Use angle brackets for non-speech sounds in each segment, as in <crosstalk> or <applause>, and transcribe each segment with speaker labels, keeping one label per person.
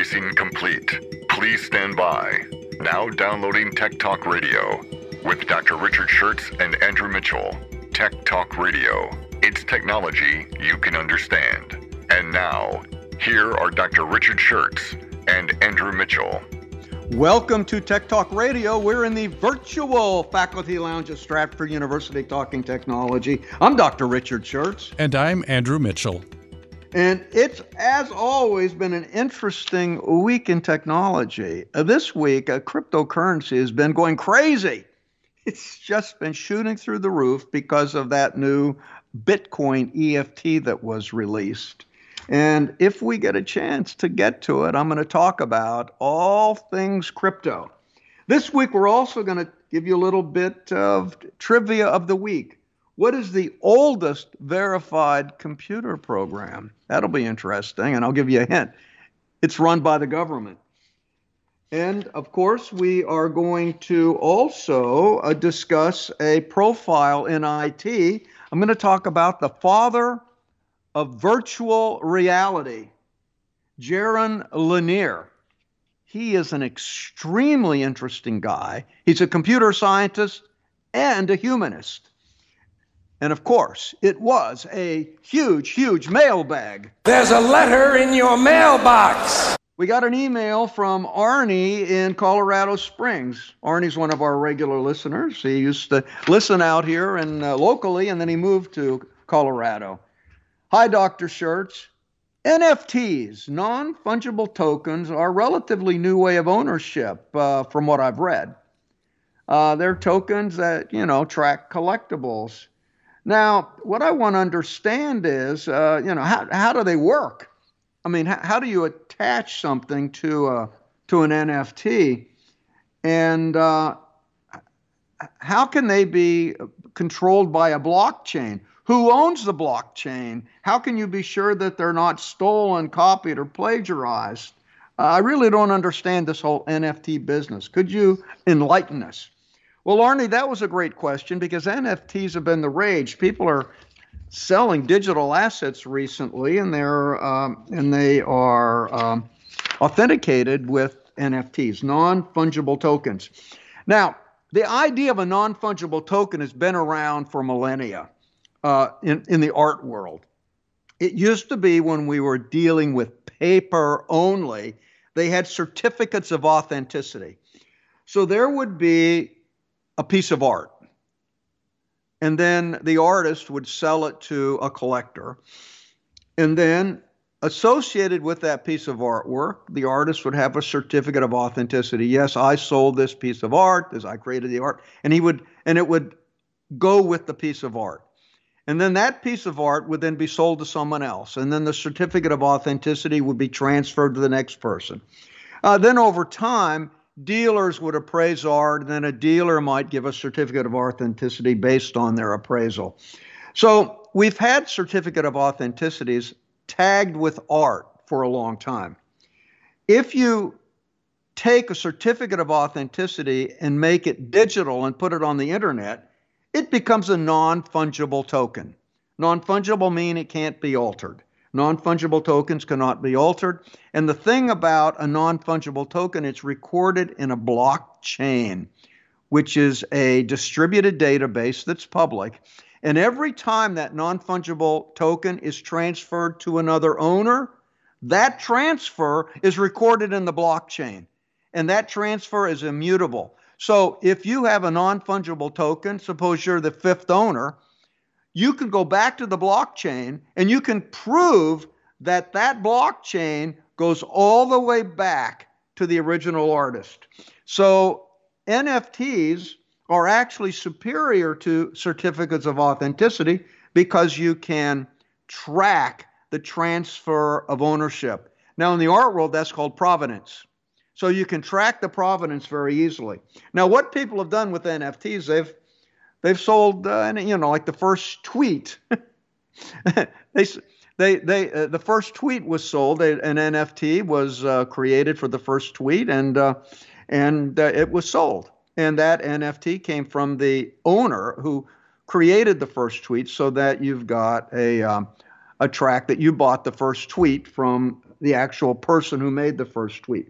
Speaker 1: Interfacing complete. Please stand by. Now downloading Tech Talk Radio with Dr. Richard Shurtz and Andrew Mitchell. Tech Talk Radio. It's technology you can understand. And now, here are Dr. Richard Shurtz and Andrew Mitchell.
Speaker 2: Welcome to Tech Talk Radio. We're in the virtual faculty lounge at Stratford University talking technology. I'm Dr. Richard Shurtz.
Speaker 3: And I'm Andrew Mitchell.
Speaker 2: And it's, as always, been an interesting week in technology. Uh, this week, uh, cryptocurrency has been going crazy. It's just been shooting through the roof because of that new Bitcoin EFT that was released. And if we get a chance to get to it, I'm going to talk about all things crypto. This week, we're also going to give you a little bit of trivia of the week. What is the oldest verified computer program? That'll be interesting, and I'll give you a hint. It's run by the government. And of course, we are going to also uh, discuss a profile in IT. I'm going to talk about the father of virtual reality, Jaron Lanier. He is an extremely interesting guy. He's a computer scientist and a humanist. And of course, it was a huge, huge mailbag.
Speaker 4: There's a letter in your mailbox.
Speaker 2: We got an email from Arnie in Colorado Springs. Arnie's one of our regular listeners. He used to listen out here and uh, locally, and then he moved to Colorado. Hi, Dr. Shurtz. NFTs, non fungible tokens, are a relatively new way of ownership, uh, from what I've read. Uh, they're tokens that, you know, track collectibles. Now, what I want to understand is, uh, you know, how, how do they work? I mean, how, how do you attach something to a, to an NFT, and uh, how can they be controlled by a blockchain? Who owns the blockchain? How can you be sure that they're not stolen, copied, or plagiarized? Uh, I really don't understand this whole NFT business. Could you enlighten us? Well, Arnie, that was a great question because NFTs have been the rage. People are selling digital assets recently, and they're um, and they are um, authenticated with NFTs, non-fungible tokens. Now, the idea of a non-fungible token has been around for millennia uh, in in the art world. It used to be when we were dealing with paper only, they had certificates of authenticity. So there would be a piece of art. And then the artist would sell it to a collector. And then, associated with that piece of artwork, the artist would have a certificate of authenticity. Yes, I sold this piece of art as I created the art. And he would, and it would go with the piece of art. And then that piece of art would then be sold to someone else. And then the certificate of authenticity would be transferred to the next person. Uh, then over time, dealers would appraise art, and then a dealer might give a certificate of authenticity based on their appraisal. So we've had certificate of authenticities tagged with art for a long time. If you take a certificate of authenticity and make it digital and put it on the internet, it becomes a non fungible token. Non fungible mean it can't be altered. Non fungible tokens cannot be altered. And the thing about a non fungible token, it's recorded in a blockchain, which is a distributed database that's public. And every time that non fungible token is transferred to another owner, that transfer is recorded in the blockchain. And that transfer is immutable. So if you have a non fungible token, suppose you're the fifth owner, you can go back to the blockchain and you can prove that that blockchain goes all the way back to the original artist. So NFTs are actually superior to certificates of authenticity because you can track the transfer of ownership. Now, in the art world, that's called provenance. So you can track the provenance very easily. Now, what people have done with NFTs, they've they've sold, uh, you know, like the first tweet. <laughs> they they they uh, the first tweet was sold. An NFT was uh, created for the first tweet, and uh, and uh, it was sold. And that NFT came from the owner who created the first tweet, so that you've got a um, a track that you bought the first tweet from the actual person who made the first tweet.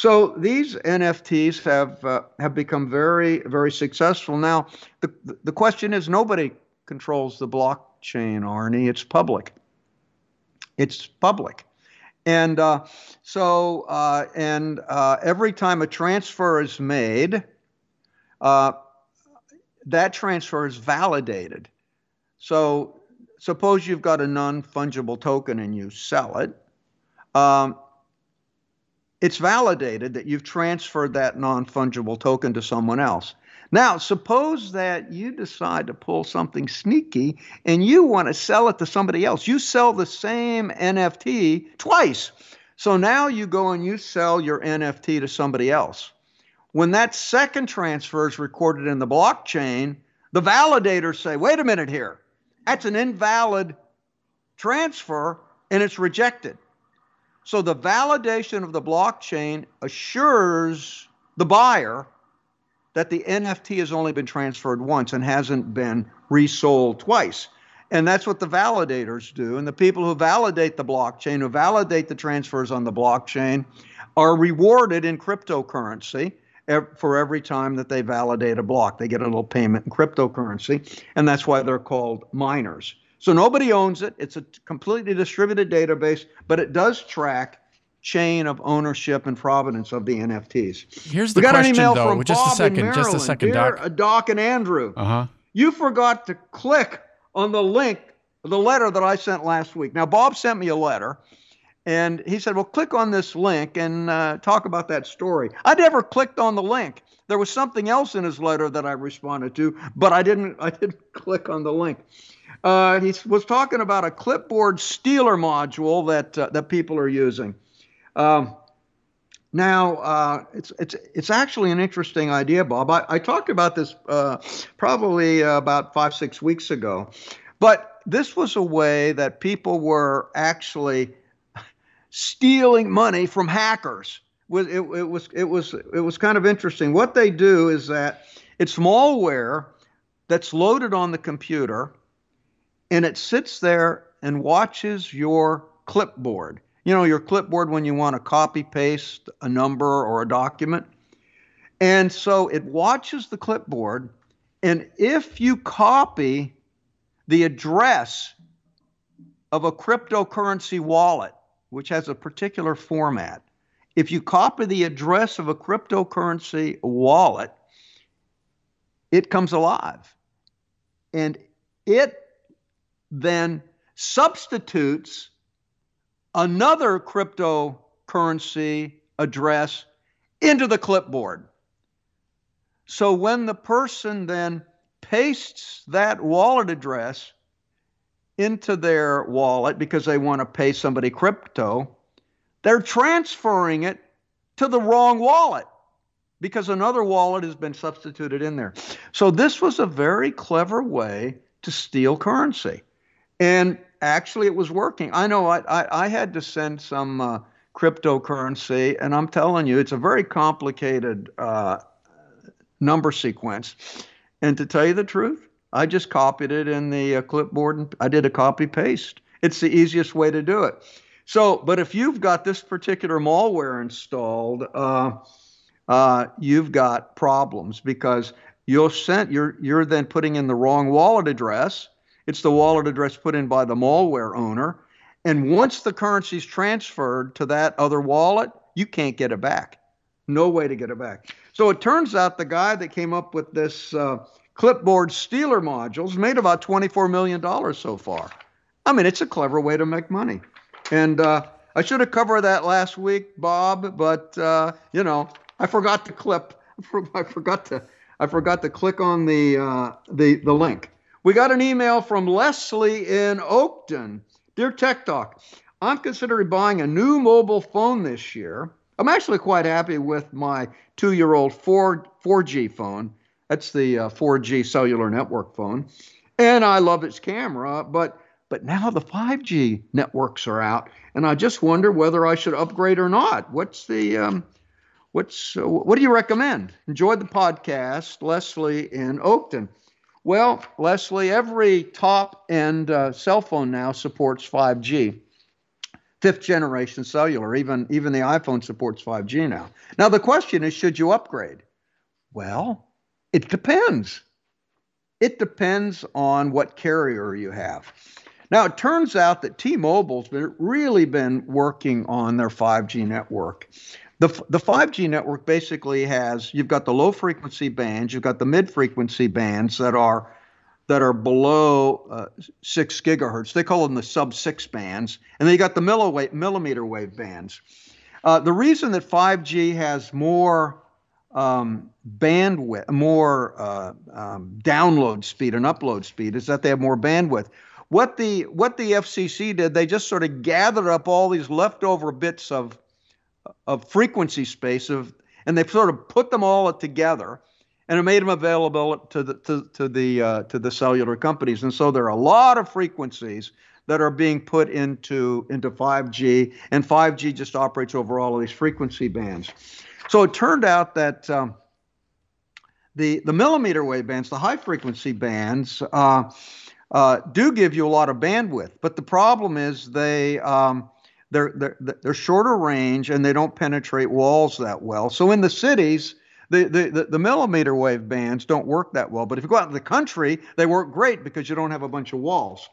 Speaker 2: So these NFTs have uh, have become very very successful. Now the the question is nobody controls the blockchain, Arnie. It's public. It's public, and uh, so uh, and uh, every time a transfer is made, uh, that transfer is validated. So suppose you've got a non fungible token and you sell it. Um, it's validated that you've transferred that non fungible token to someone else. Now, suppose that you decide to pull something sneaky and you want to sell it to somebody else. You sell the same NFT twice. So now you go and you sell your NFT to somebody else. When that second transfer is recorded in the blockchain, the validators say, wait a minute here, that's an invalid transfer and it's rejected. So the validation of the blockchain assures the buyer that the NFT has only been transferred once and hasn't been resold twice. And that's what the validators do. And the people who validate the blockchain, who validate the transfers on the blockchain, are rewarded in cryptocurrency for every time that they validate a block. They get a little payment in cryptocurrency. And that's why they're called miners. So nobody owns it. It's a completely distributed database, but it does track chain of ownership and provenance of the NFTs.
Speaker 3: Here's the we got question, an email though. From just Bob a second, just a second,
Speaker 2: Dear Doc. Doc and Andrew.
Speaker 3: Uh huh.
Speaker 2: You forgot to click on the link, the letter that I sent last week. Now, Bob sent me a letter, and he said, "Well, click on this link and uh, talk about that story." I never clicked on the link. There was something else in his letter that I responded to, but I didn't. I didn't <laughs> click on the link. Uh, he was talking about a clipboard stealer module that uh, that people are using. Um, now, uh, it's it's it's actually an interesting idea, Bob. I, I talked about this uh, probably about five six weeks ago, but this was a way that people were actually <laughs> stealing money from hackers. It, it, it was it was it was kind of interesting. What they do is that it's malware that's loaded on the computer and it sits there and watches your clipboard. You know, your clipboard when you want to copy paste a number or a document. And so it watches the clipboard, and if you copy the address of a cryptocurrency wallet, which has a particular format, if you copy the address of a cryptocurrency wallet, it comes alive. And it then substitutes another cryptocurrency address into the clipboard. So when the person then pastes that wallet address into their wallet because they want to pay somebody crypto, they're transferring it to the wrong wallet because another wallet has been substituted in there. So this was a very clever way to steal currency. And actually, it was working. I know I, I, I had to send some uh, cryptocurrency, and I'm telling you, it's a very complicated uh, number sequence. And to tell you the truth, I just copied it in the uh, clipboard and I did a copy paste. It's the easiest way to do it. So, but if you've got this particular malware installed, uh, uh, you've got problems because you'll send you're you're then putting in the wrong wallet address it's the wallet address put in by the malware owner. And once the currency is transferred to that other wallet, you can't get it back. No way to get it back. So it turns out the guy that came up with this uh, clipboard stealer modules made about $24 million so far. I mean, it's a clever way to make money. And uh, I should have covered that last week, Bob, but uh, you know, I forgot to clip. <laughs> I forgot to. I forgot to click on the uh, the the link. We got an email from Leslie in Oakton. Dear Tech Talk, I'm considering buying a new mobile phone this year. I'm actually quite happy with my two year old 4, 4G phone. That's the uh, 4G cellular network phone. And I love its camera, but but now the 5G networks are out, and I just wonder whether I should upgrade or not. What's the um, what's uh, what do you recommend? Enjoyed the podcast, Leslie in Oakton. Well, Leslie, every top end uh, cell phone now supports 5G, fifth generation cellular. Even even the iPhone supports 5G now. Now the question is, should you upgrade? Well, it depends. It depends on what carrier you have. Now, it turns out that T Mobile's been really been working on their 5G network. The, the 5G network basically has you've got the low frequency bands, you've got the mid frequency bands that are that are below uh, six gigahertz. They call them the sub six bands, and then you got the milliwave, millimeter wave bands. Uh, the reason that 5G has more um, bandwidth, more uh, um, download speed and upload speed is that they have more bandwidth. What the what the FCC did, they just sort of gathered up all these leftover bits of of frequency space of, and they sort of put them all together, and it made them available to the to, to the uh, to the cellular companies. And so there are a lot of frequencies that are being put into into 5G, and 5G just operates over all of these frequency bands. So it turned out that. Um, the, the millimeter wave bands, the high frequency bands, uh, uh, do give you a lot of bandwidth, but the problem is they um, they're, they're they're shorter range and they don't penetrate walls that well. So in the cities, the, the, the, millimeter wave bands don't work that well. But if you go out in the country, they work great because you don't have a bunch of walls.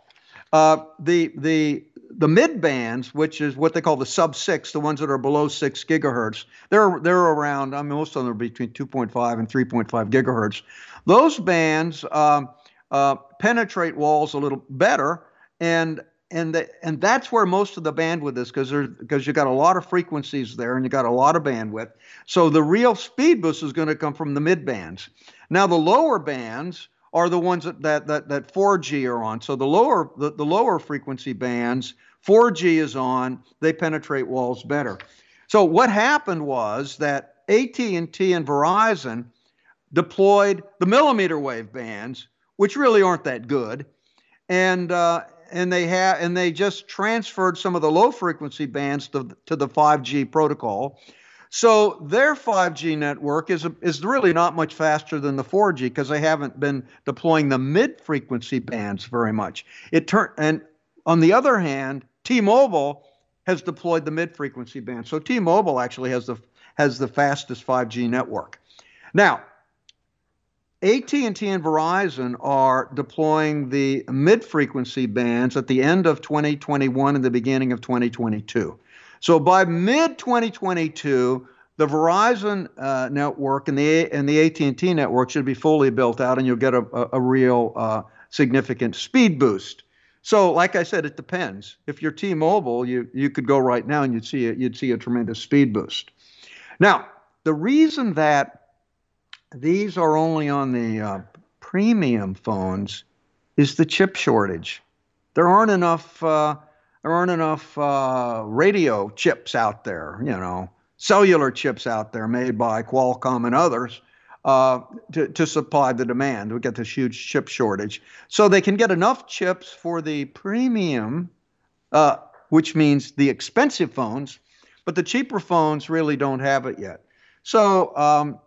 Speaker 2: Uh, the the the mid bands, which is what they call the sub six, the ones that are below six gigahertz, they're they're around. I mean, most of them are between 2.5 and 3.5 gigahertz. Those bands um, uh, penetrate walls a little better, and and the, and that's where most of the bandwidth is because there's because you got a lot of frequencies there and you got a lot of bandwidth. So the real speed boost is going to come from the mid bands. Now the lower bands are the ones that that that, that 4G are on. So the lower the, the lower frequency bands, 4G is on. They penetrate walls better. So what happened was that AT&T and Verizon deployed the millimeter wave bands which really aren't that good, and uh, and they have and they just transferred some of the low frequency bands to, to the 5G protocol. So their 5G network is is really not much faster than the 4G because they haven't been deploying the mid frequency bands very much. It turn and on the other hand, T-Mobile has deployed the mid frequency band. So T-Mobile actually has the has the fastest 5G network. Now, AT&T and Verizon are deploying the mid-frequency bands at the end of 2021 and the beginning of 2022. So by mid 2022, the Verizon uh, network and the and the AT&T network should be fully built out, and you'll get a, a, a real uh, significant speed boost. So, like I said, it depends. If you're T-Mobile, you you could go right now and you'd see a, you'd see a tremendous speed boost. Now, the reason that these are only on the uh, premium phones is the chip shortage. There aren't enough. Uh, there aren't enough uh, radio chips out there. You know, cellular chips out there made by Qualcomm and others uh, to, to supply the demand. We get this huge chip shortage. So they can get enough chips for the premium, uh, which means the expensive phones, but the cheaper phones really don't have it yet. So um,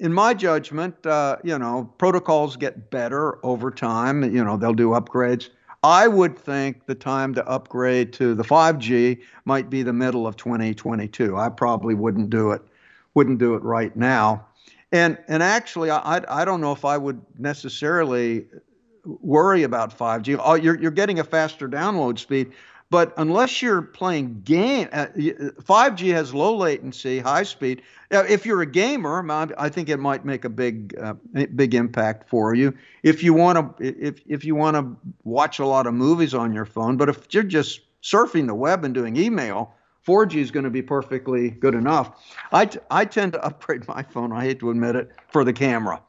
Speaker 2: in my judgment, uh, you know, protocols get better over time. You know, they'll do upgrades. I would think the time to upgrade to the 5G might be the middle of 2022. I probably wouldn't do it, wouldn't do it right now. And and actually, I I don't know if I would necessarily worry about 5G. Oh, you're you're getting a faster download speed, but unless you're playing game, uh, 5G has low latency, high speed. If you're a gamer, I think it might make a big, uh, big impact for you. If you want to, if if you want to watch a lot of movies on your phone, but if you're just surfing the web and doing email, 4G is going to be perfectly good enough. I, t- I tend to upgrade <laughs> my phone, I hate to admit it, for the camera.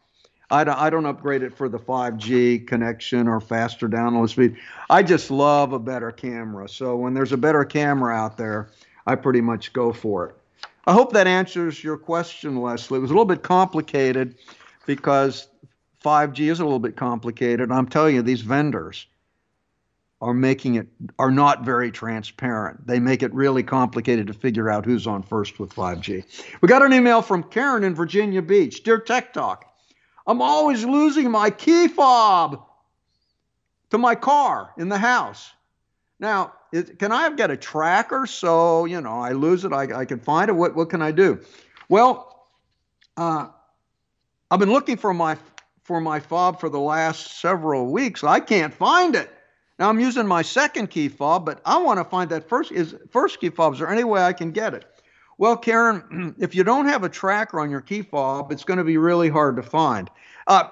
Speaker 2: I don't, I don't upgrade it for the 5G connection or faster download speed. I just love a better camera. So when there's a better camera out there, I pretty much go for it. I hope that answers your question, Leslie. It was a little bit complicated because 5G is a little bit complicated. I'm telling you, these vendors are making it are not very transparent. They make it really complicated to figure out who's on first with 5G. We got an email from Karen in Virginia Beach. Dear Tech Talk, I'm always losing my key fob to my car in the house. Now, it, can I get a tracker so you know I lose it? I, I can find it. What what can I do? Well, uh, I've been looking for my for my fob for the last several weeks. I can't find it. Now I'm using my second key fob, but I want to find that first is first key fob. Is there any way I can get it? Well, Karen, <clears throat> if you don't have a tracker on your key fob, it's going to be really hard to find. Uh,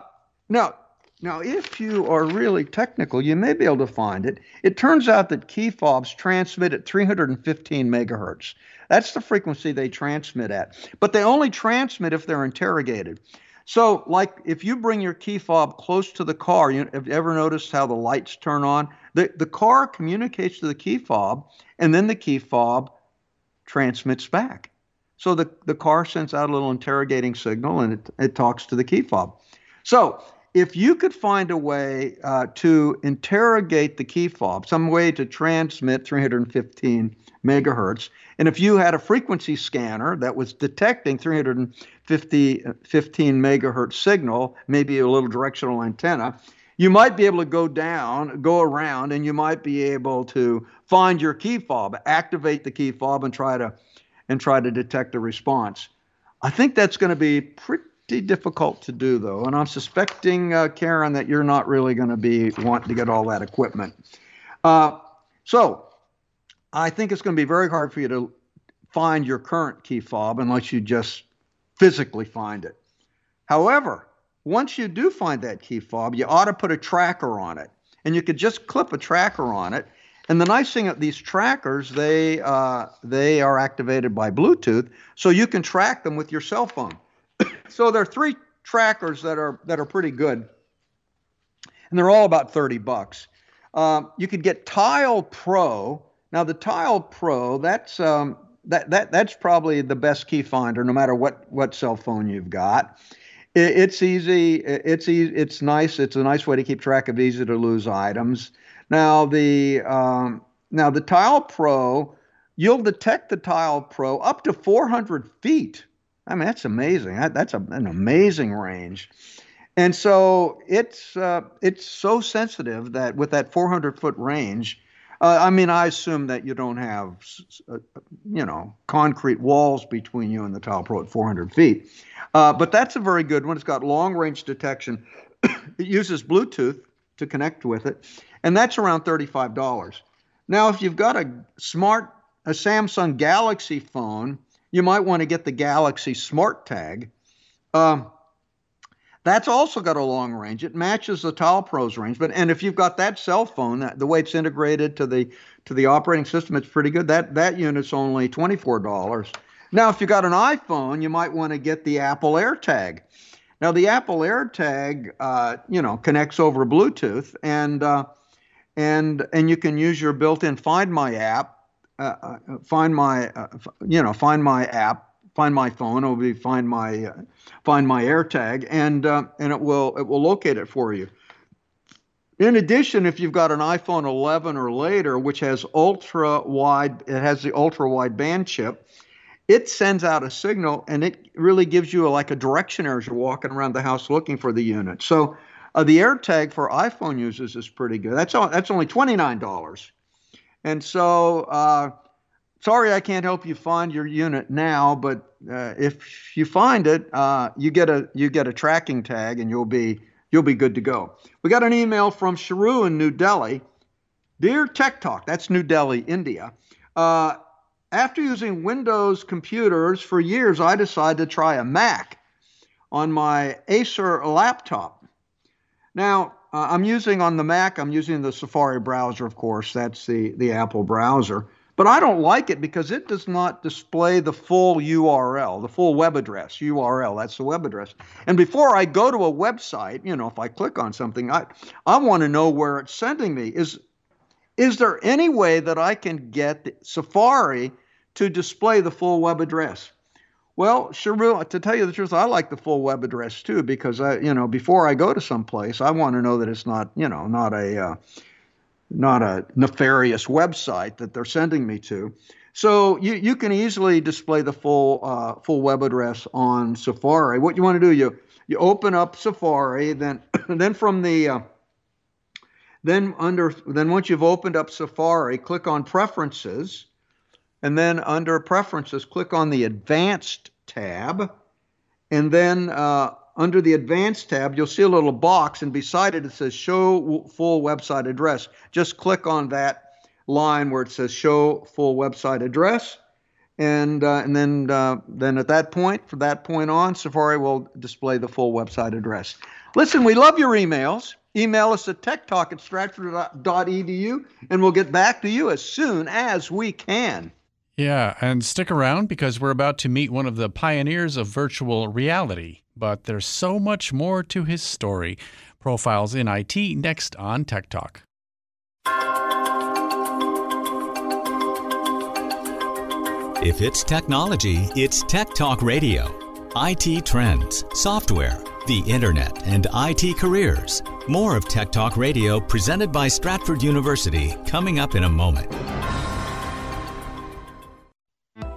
Speaker 2: now, now, if you are really technical, you may be able to find it. It turns out that key fobs transmit at 315 megahertz. That's the frequency they transmit at. But they only transmit if they're interrogated. So, like if you bring your key fob close to the car, you have you ever noticed how the lights turn on? The, the car communicates to the key fob, and then the key fob transmits back. So the, the car sends out a little interrogating signal and it, it talks to the key fob. So if you could find a way uh, to interrogate the key fob, some way to transmit 315 megahertz, and if you had a frequency scanner that was detecting 315 megahertz signal, maybe a little directional antenna, you might be able to go down, go around, and you might be able to find your key fob, activate the key fob, and try to and try to detect a response. I think that's going to be pretty difficult to do, though, and I'm suspecting, uh, Karen, that you're not really going to be wanting to get all that equipment. Uh, so I think it's going to be very hard for you to find your current key fob unless you just physically find it. However, once you do find that key fob, you ought to put a tracker on it. And you could just clip a tracker on it. And the nice thing of these trackers, they uh, they are activated by Bluetooth, so you can track them with your cell phone. <coughs> so there are three trackers that are that are pretty good, and they're all about 30 bucks. Uh, you could get Tile Pro. Now the Tile Pro, that's um, that that that's probably the best key finder, no matter what what cell phone you've got it's easy. It's easy. It's nice. It's a nice way to keep track of easy to lose items. Now the um, now the Tile Pro, you'll detect the Tile Pro up to 400 feet. I mean that's amazing. That, that's a, an amazing range. And so it's uh, it's so sensitive that with that 400 foot range, uh, I mean, I assume that you don't have, uh, you know, concrete walls between you and the Tile Pro at 400 feet. Uh, but that's a very good one. It's got long range detection. <coughs> it uses Bluetooth to connect with it, and that's around $35. Now, if you've got a smart, a Samsung Galaxy phone, you might want to get the Galaxy Smart Tag. Um, that's also got a long range. It matches the Tile Pro's range, but and if you've got that cell phone, that, the way it's integrated to the to the operating system, it's pretty good. That that unit's only twenty four dollars. Now, if you've got an iPhone, you might want to get the Apple AirTag. Now, the Apple AirTag, uh, you know, connects over Bluetooth, and uh, and and you can use your built-in Find My app, uh, uh Find My, uh, you know, Find My app find my phone. It will be find my uh, find my AirTag, and uh, and it will it will locate it for you. In addition, if you've got an iPhone 11 or later, which has ultra wide, it has the ultra wide band chip. It sends out a signal, and it really gives you a, like a directioner as you're walking around the house looking for the unit. So, uh, the AirTag for iPhone users is pretty good. That's all, that's only twenty nine dollars, and so uh, sorry I can't help you find your unit now, but uh, if you find it, uh, you get a you get a tracking tag, and you'll be you'll be good to go. We got an email from Sharu in New Delhi. Dear Tech Talk, that's New Delhi, India. Uh, after using Windows computers for years, I decided to try a Mac on my Acer laptop. Now, uh, I'm using on the Mac, I'm using the Safari browser, of course, that's the, the Apple browser. But I don't like it because it does not display the full URL, the full web address, URL. That's the web address. And before I go to a website, you know, if I click on something, I, I want to know where it's sending me. Is, is there any way that I can get Safari to display the full web address? Well, sure. To tell you the truth, I like the full web address too because I, you know, before I go to some place, I want to know that it's not, you know, not a, uh, not a nefarious website that they're sending me to. So you, you can easily display the full uh, full web address on Safari. What you want to do, you you open up Safari, then <clears throat> then from the uh, then under then once you've opened up Safari, click on Preferences, and then under Preferences, click on the Advanced tab, and then uh, under the Advanced tab, you'll see a little box, and beside it, it says Show Full Website Address. Just click on that line where it says Show Full Website Address. And, uh, and then, uh, then at that point, from that point on, Safari will display the full website address. Listen, we love your emails. Email us at techtalk at stratford.edu, and we'll get back to you as soon as we can.
Speaker 3: Yeah, and stick around because we're about to meet one of the pioneers of virtual reality but there's so much more to his story. Profiles in IT next on Tech Talk.
Speaker 5: If it's technology, it's Tech Talk Radio. IT trends, software, the internet, and IT careers. More of Tech Talk Radio presented by Stratford University coming up in a moment.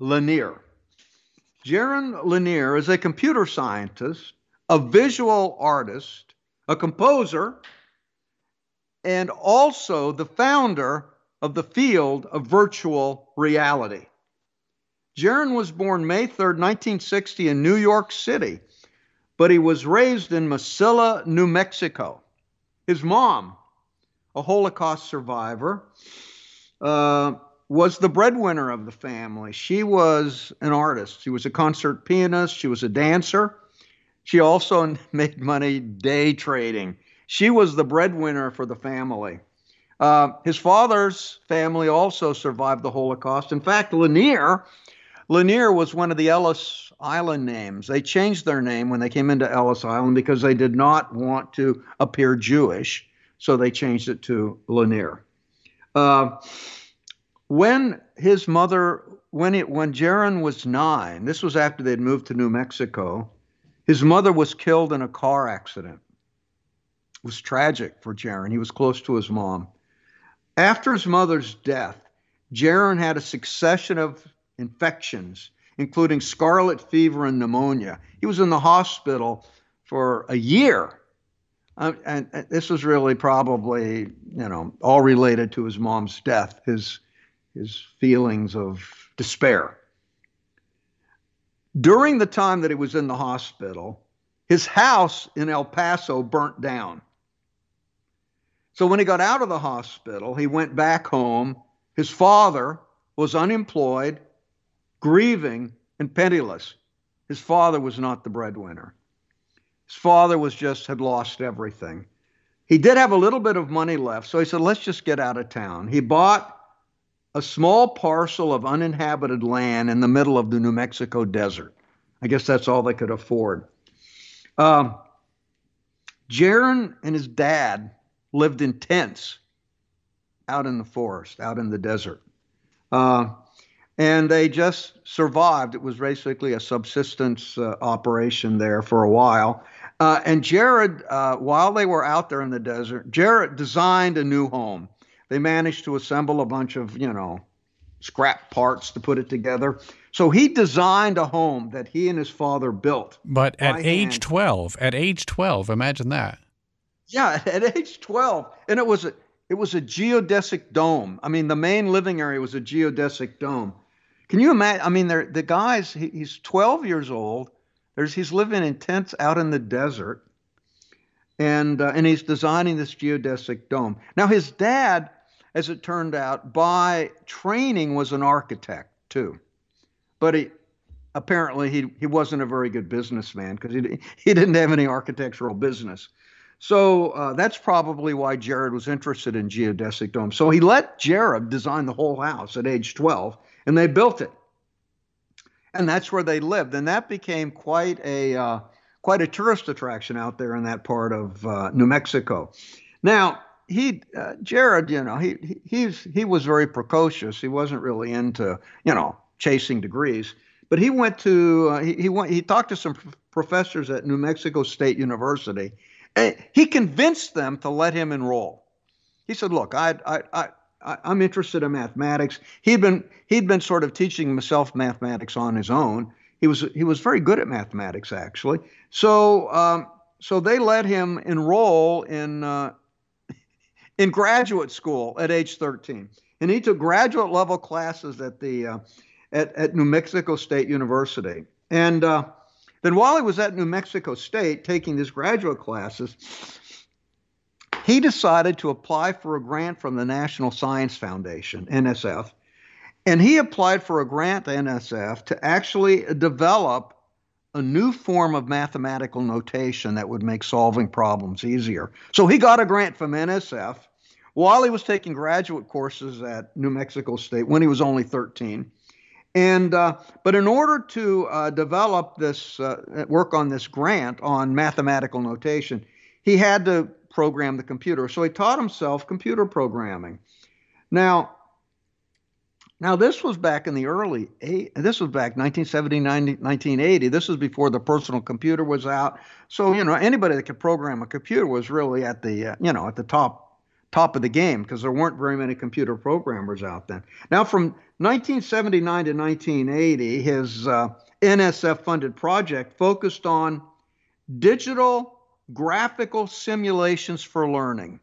Speaker 2: Lanier. Jaron Lanier is a computer scientist, a visual artist, a composer, and also the founder of the field of virtual reality. Jaron was born May 3, 1960, in New York City, but he was raised in Mesilla, New Mexico. His mom, a Holocaust survivor, uh, was the breadwinner of the family. She was an artist. She was a concert pianist. She was a dancer. She also <laughs> made money day trading. She was the breadwinner for the family. Uh, his father's family also survived the Holocaust. In fact, Lanier, Lanier was one of the Ellis Island names. They changed their name when they came into Ellis Island because they did not want to appear Jewish, so they changed it to Lanier. Uh, when his mother, when it when Jaron was nine, this was after they'd moved to New Mexico, his mother was killed in a car accident. It was tragic for Jaron. He was close to his mom. After his mother's death, Jaron had a succession of infections, including scarlet fever and pneumonia. He was in the hospital for a year. Uh, and, and this was really probably, you know, all related to his mom's death. His his feelings of despair. During the time that he was in the hospital, his house in El Paso burnt down. So when he got out of the hospital, he went back home. His father was unemployed, grieving, and penniless. His father was not the breadwinner. His father was just had lost everything. He did have a little bit of money left, so he said, "Let's just get out of town." He bought a small parcel of uninhabited land in the middle of the New Mexico desert. I guess that's all they could afford. Um, Jaron and his dad lived in tents out in the forest, out in the desert. Uh, and they just survived. It was basically a subsistence uh, operation there for a while. Uh, and Jared, uh, while they were out there in the desert, Jared designed a new home. They managed to assemble a bunch of, you know, scrap parts to put it together. So he designed a home that he and his father built.
Speaker 3: But at age hand. 12, at age 12, imagine that.
Speaker 2: Yeah, <laughs> at age 12. And it was a it was a geodesic dome. I mean, the main living area was a geodesic dome. Can you imagine? I mean, the guys, he, he's 12 years old. There's, he's living in tents out in the desert. And, uh, and he's designing this geodesic dome. Now, his dad, as it turned out, by training was an architect too. But he, apparently he, he wasn't a very good businessman because he, he didn't have any architectural business. So uh, that's probably why Jared was interested in geodesic domes. So he let Jared design the whole house at age 12, and they built it. And that's where they lived, and that became quite a uh, quite a tourist attraction out there in that part of uh, New Mexico. Now he uh, Jared, you know, he, he he's he was very precocious. He wasn't really into you know chasing degrees, but he went to uh, he he went he talked to some professors at New Mexico State University And he convinced them to let him enroll. He said, "Look, I, I, I, I'm interested in mathematics. He'd been he'd been sort of teaching himself mathematics on his own. He was he was very good at mathematics actually. So um, so they let him enroll in uh, <laughs> in graduate school at age 13, and he took graduate level classes at the uh, at at New Mexico State University. And uh, then while he was at New Mexico State taking these graduate classes, he decided to apply for a grant from the National Science Foundation, NSF. And he applied for a grant to NSF to actually develop a new form of mathematical notation that would make solving problems easier. So he got a grant from NSF while he was taking graduate courses at New Mexico State when he was only 13. And uh, but in order to uh, develop this uh, work on this grant on mathematical notation, he had to program the computer. So he taught himself computer programming. Now, now this was back in the early. This was back 1979, 1980. This was before the personal computer was out. So you know anybody that could program a computer was really at the uh, you know at the top top of the game because there weren't very many computer programmers out then. Now, from 1979 to 1980, his uh, NSF funded project focused on digital graphical simulations for learning.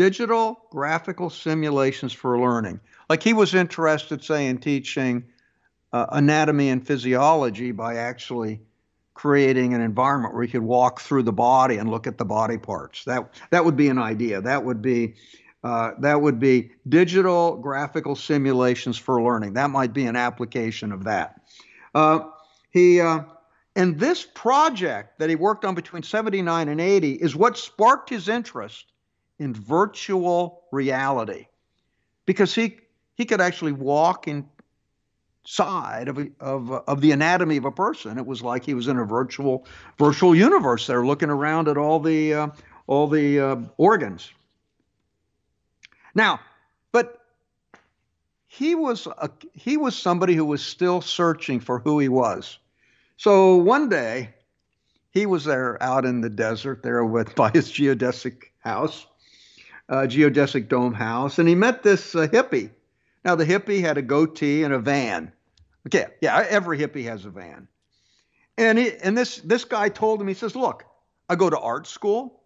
Speaker 2: Digital graphical simulations for learning. Like he was interested, say, in teaching uh, anatomy and physiology by actually creating an environment where you could walk through the body and look at the body parts. That that would be an idea. That would be uh, that would be digital graphical simulations for learning. That might be an application of that. Uh, he uh, and this project that he worked on between 79 and 80 is what sparked his interest in virtual reality, because he he could actually walk inside of, of, of the anatomy of a person. It was like he was in a virtual virtual universe there, looking around at all the uh, all the uh, organs. Now, but he was a, he was somebody who was still searching for who he was. So one day, he was there out in the desert there with <laughs> by his geodesic house, uh, geodesic dome house, and he met this uh, hippie now, the hippie had a goatee and a van. Okay, yeah, every hippie has a van. And he, and this this guy told him, he says, "Look, I go to art school,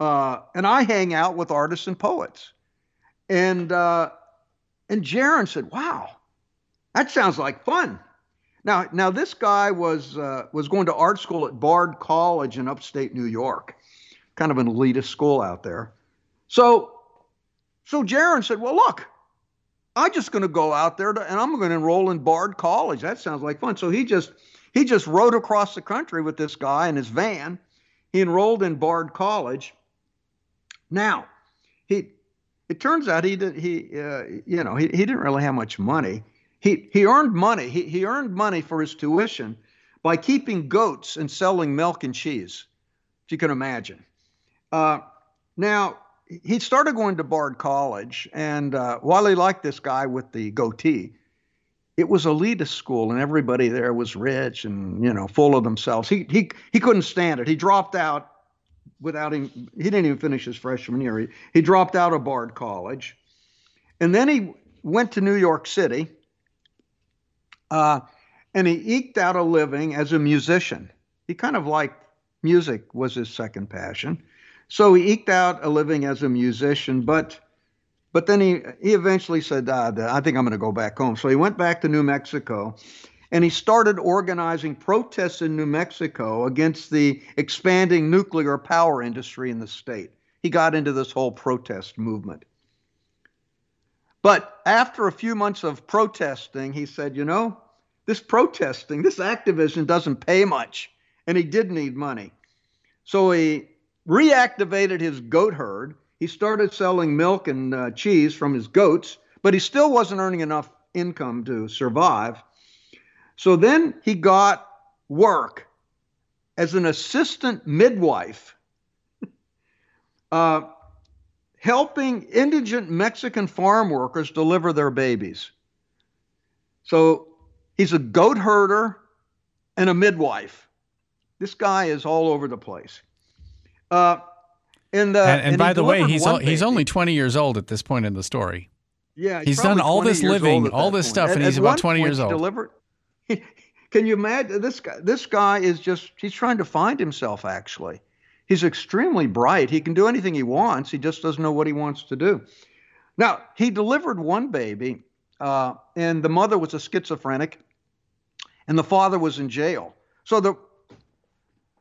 Speaker 2: uh, and I hang out with artists and poets." And uh, and Jaron said, "Wow, that sounds like fun." Now, now this guy was uh, was going to art school at Bard College in upstate New York, kind of an elitist school out there. So, so Jaron said, "Well, look, I'm just going to go out there to, and I'm going to enroll in Bard College. That sounds like fun." So he just he just rode across the country with this guy in his van. He enrolled in Bard College. Now, he it turns out he did he uh, you know he, he didn't really have much money. He he earned money. He he earned money for his tuition by keeping goats and selling milk and cheese, if you can imagine. Uh, now, he started going to Bard College, and uh, while he liked this guy with the goatee, it was elitist school, and everybody there was rich and you know full of themselves. He he he couldn't stand it. He dropped out without him. He didn't even finish his freshman year. He, he dropped out of Bard College, and then he went to New York City. Uh, and he eked out a living as a musician. He kind of liked music was his second passion. So he eked out a living as a musician, but but then he he eventually said, ah, I think I'm going to go back home. So he went back to New Mexico, and he started organizing protests in New Mexico against the expanding nuclear power industry in the state. He got into this whole protest movement. But after a few months of protesting, he said, you know, this protesting, this activism doesn't pay much, and he did need money. So he reactivated his goat herd. He started selling milk and uh, cheese from his goats, but he still wasn't earning enough income to survive. So then he got work as an assistant midwife, <laughs> uh, helping indigent Mexican farm workers deliver their babies. So He's a goat herder and a midwife. This guy is all over the place. Uh,
Speaker 3: and, uh, and, and, and by the way, he's he's only 20 years old at this point in the story.
Speaker 2: Yeah,
Speaker 3: he's, he's done all this living, all this stuff, and, he's about 20 years old.
Speaker 2: Delivered, <laughs> can you imagine this guy? This guy is just he's trying to find himself. Actually, he's extremely bright. He can do anything he wants. He just doesn't know what he wants to do. Now he delivered one baby uh, and the mother was a schizophrenic, and the father was in jail. So the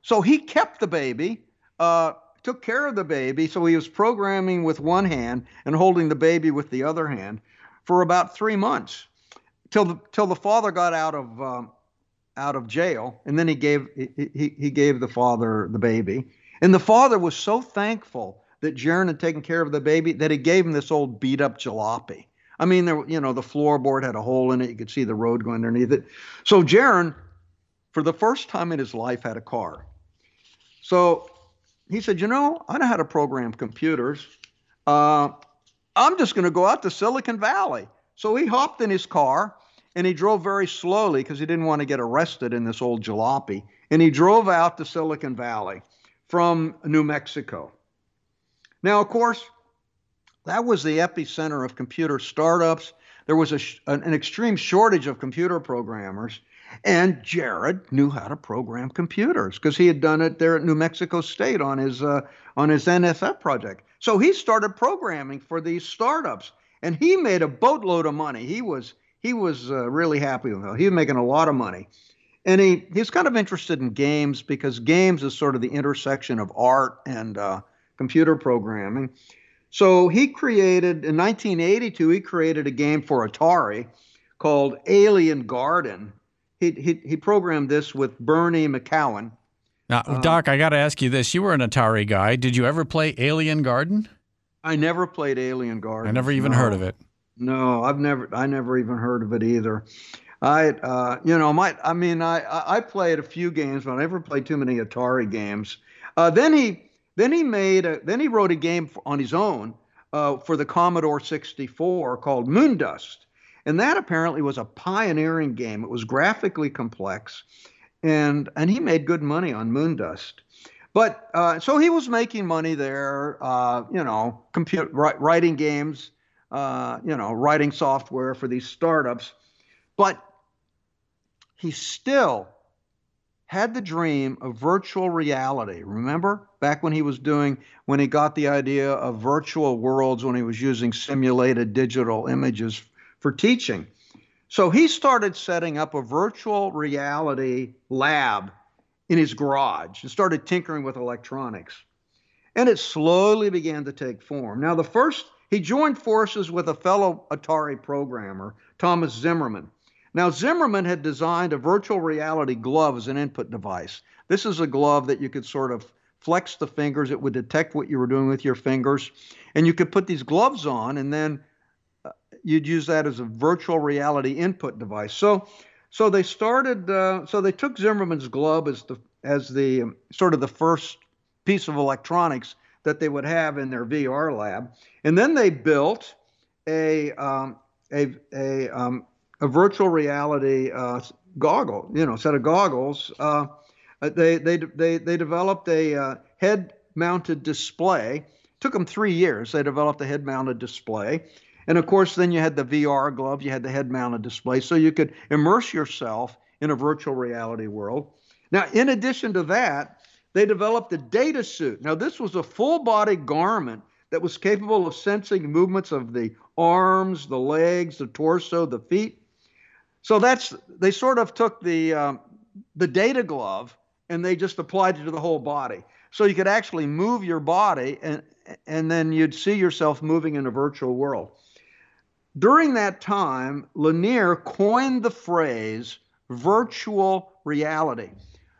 Speaker 2: so he kept the baby, uh, took care of the baby. So he was programming with one hand and holding the baby with the other hand for about three months, till the till the father got out of um, out of jail, and then he gave he, he, gave the father the baby, and the father was so thankful that Jaron had taken care of the baby that he gave him this old beat up jalopy. I mean, there, you know, the floorboard had a hole in it. You could see the road going underneath it. So Jaron, for the first time in his life, had a car. So he said, you know, I know how to program computers. Uh, I'm just going to go out to Silicon Valley. So he hopped in his car and he drove very slowly because he didn't want to get arrested in this old jalopy. And he drove out to Silicon Valley from New Mexico. Now, of course, that was the epicenter of computer startups. There was a, an extreme shortage of computer programmers. And Jaron knew how to program computers because he had done it there at New Mexico State on his uh, on his NSF project. So he started programming for these startups, and he made a boatload of money. He was he was uh, really happy with it. He was making a lot of money, and he he's kind of interested in games because games is sort of the intersection of art and uh, computer programming. So he created, in 1982, he created a game for Atari called Alien Garden. He, he, he programmed this with Bernie McCowan.
Speaker 3: Now, uh, Doc, I got to ask you this. You were an Atari guy. Did you ever play Alien Garden?
Speaker 2: I never played Alien Garden.
Speaker 3: I never even no. heard of it.
Speaker 2: No, I've never, I never even heard of it either. I, uh, you know, my, I mean, I, I played a few games, but I never played too many Atari games. Uh, then he, then he made a, then he wrote a game on his own uh, for the Commodore 64 called Moondust. And that apparently was a pioneering game. It was graphically complex, and and he made good money on Moondust. But uh, so he was making money there, uh, you know, computer writing games, uh, you know, writing software for these startups. But he still had the dream of virtual reality. Remember back when he was doing, when he got the idea of virtual worlds, when he was using simulated digital images for teaching. So he started setting up a virtual reality lab in his garage and started tinkering with electronics. And it slowly began to take form. Now, the first, he joined forces with a fellow Atari programmer, Thomas Zimmerman. Now, Zimmerman had designed a virtual reality glove as an input device. This is a glove that you could sort of flex the fingers, it would detect what you were doing with your fingers, and you could put these gloves on, and then you'd use that as a virtual reality input device. So, so they started. Uh, so they took Zimmerman's glove as the as the um, sort of the first piece of electronics that they would have in their VR lab, and then they built a um, a a um, a virtual reality uh, goggle, you know, set of goggles. Uh, they, they, they, they developed a uh, head mounted display. took them three years. They developed a head mounted display. And of course, then you had the VR glove, you had the head mounted display, so you could immerse yourself in a virtual reality world. Now, in addition to that, they developed a data suit. Now, this was a full body garment that was capable of sensing movements of the arms, the legs, the torso, the feet, so that's they sort of took the um, the data glove and they just applied it to the whole body. So you could actually move your body and and then you'd see yourself moving in a virtual world. During that time, Lanier coined the phrase virtual reality.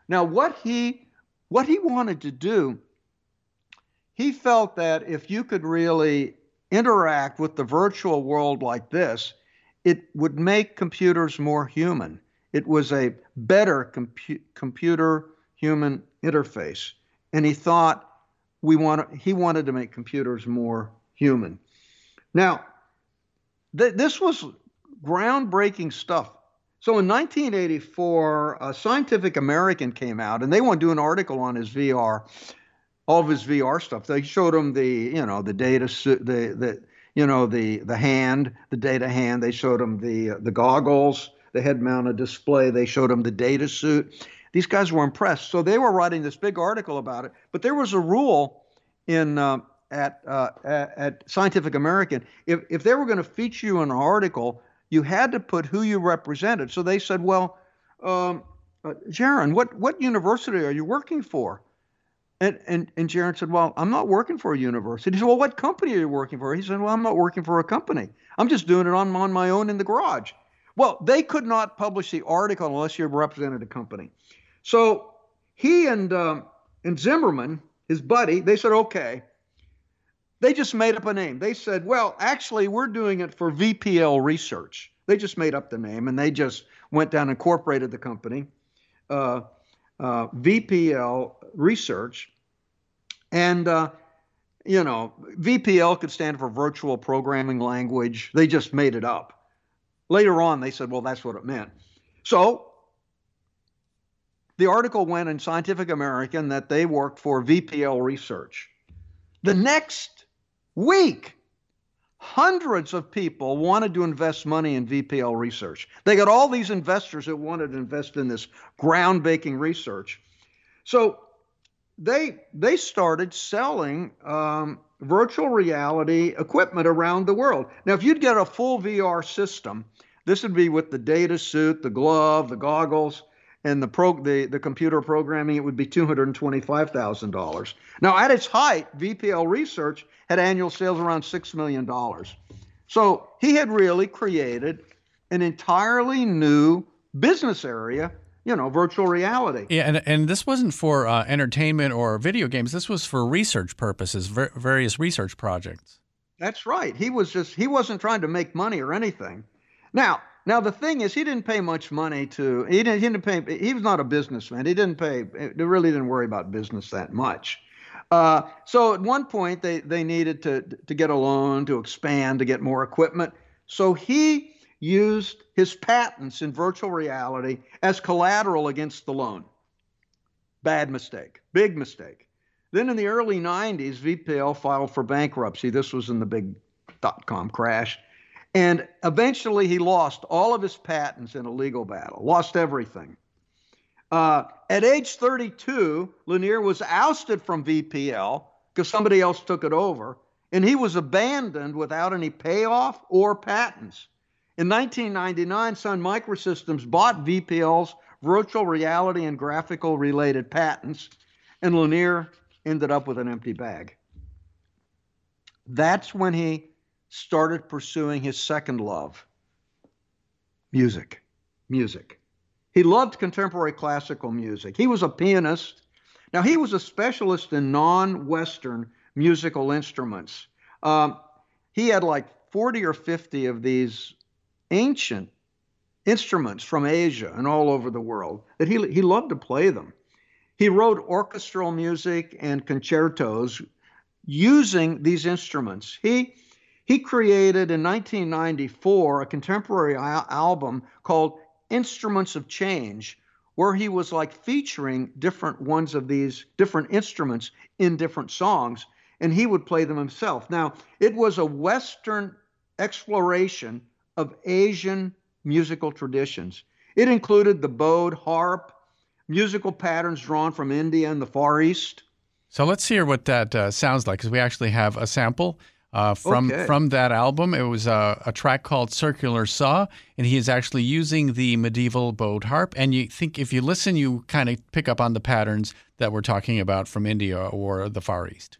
Speaker 2: Now what he what he wanted to do, he felt that if you could really interact with the virtual world like this, it would make computers more human. It was a better compu- computer human interface. And he thought we want he wanted to make computers more human. Now, th- this was groundbreaking stuff. So in 1984, a Scientific American came out and they want to do an article on his VR, all of his VR stuff. They showed him the, you know, the data, the, the, you know, the the hand, the data hand. They showed him the the goggles, the head-mounted display. They showed him the data suit. These guys were impressed, so they were writing this big article about it. But there was a rule in uh, at, uh, at, Scientific American if if they were going to feature you in an article, you had to put who you represented. So they said, well. Um, uh, Jaron, what, what university are you working for? And, and, and Jaron said, Well, I'm not working for a university. He said, Well, what company are you working for? He said, Well, I'm not working for a company. I'm just doing it on, on my own in the garage. Well, they could not publish the article unless you represented a company. So he and, um, and Zimmerman, his buddy, they said, Okay. They just made up a name. They said, Well, actually, we're doing it for VPL Research. They just made up the name and they just went down and incorporated the company. Uh, uh, VPL Research. And, uh, you know, VPL could stand for Virtual Programming Language. They just made it up. Later on, they said, well, that's what it meant. So the article went in Scientific American that they worked for VPL Research. The next week, hundreds of people wanted to invest money in VPL research. They got all these investors that wanted to invest in this groundbreaking research. So they they started selling um, virtual reality equipment around the world. Now, if you'd get a full VR system, this would be with the data suit, the glove, the goggles, and the pro the, the computer programming. It would be two hundred and twenty five thousand dollars. Now, at its height, VPL Research had annual sales around six million dollars. So he had really created an entirely new business area you know, virtual reality.
Speaker 3: Yeah, and, and this wasn't for uh, entertainment or video games. This was for research purposes, ver- various research projects.
Speaker 2: That's right. He was just he wasn't trying to make money or anything. Now, now the thing is, he didn't pay much money to. He didn't. He didn't pay. He was not a businessman. He didn't pay. They really didn't worry about business that much. Uh, so at one point, they they needed to to get a loan to expand to get more equipment. So he used his patents in virtual reality as collateral against the loan. Bad mistake, big mistake. Then in the early 90s, VPL filed for bankruptcy. This was in the big dot com crash. And eventually he lost all of his patents in a legal battle, lost everything. Uh, at age 32, Lanier was ousted from VPL because somebody else took it over, and he was abandoned without any payoff or patents. In 1999, Sun Microsystems bought VPL's virtual reality and graphical related patents, and Lanier ended up with an empty bag. That's when he started pursuing his second love music. Music. He loved contemporary classical music. He was a pianist. Now, he was a specialist in non Western musical instruments. Um, he had like 40 or 50 of these ancient instruments from Asia and all over the world that he, he loved to play them. He wrote orchestral music and concertos using these instruments. He he created in 1994 a contemporary album called Instruments of Change, where he was like featuring different ones of these different instruments in different songs, and he would play them himself. Now, it was a Western exploration of Asian musical traditions. It included the bowed harp, musical patterns drawn from India and the Far East.
Speaker 3: So let's hear what that uh, sounds like, because we actually have a sample. Uh, from okay. from that album. It was a, a, track called Circular Saw, and he is actually using the medieval bowed harp. And you think if you listen, you kind of pick up on the patterns that we're talking about from India or the Far East.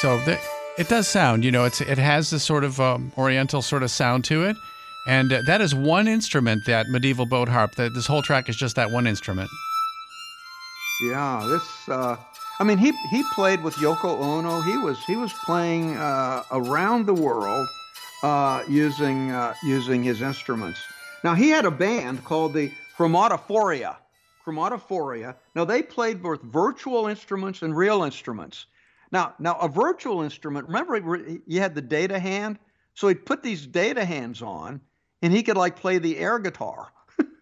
Speaker 3: So the, it does sound, you know, it's it has this sort of um, Oriental sort of sound to it, and uh, that is one instrument that medieval bowed harp. That this whole track is just that one instrument.
Speaker 2: Yeah, this. Uh, I mean, he he played with Yoko Ono. He was he was playing uh, around the world uh, using uh, using his instruments. Now he had a band called the Chromatophoria. Chromatophoria. Now they played both virtual instruments and real instruments. Now, now a virtual instrument. Remember, you had the data hand, so he'd put these data hands on, and he could like play the air guitar.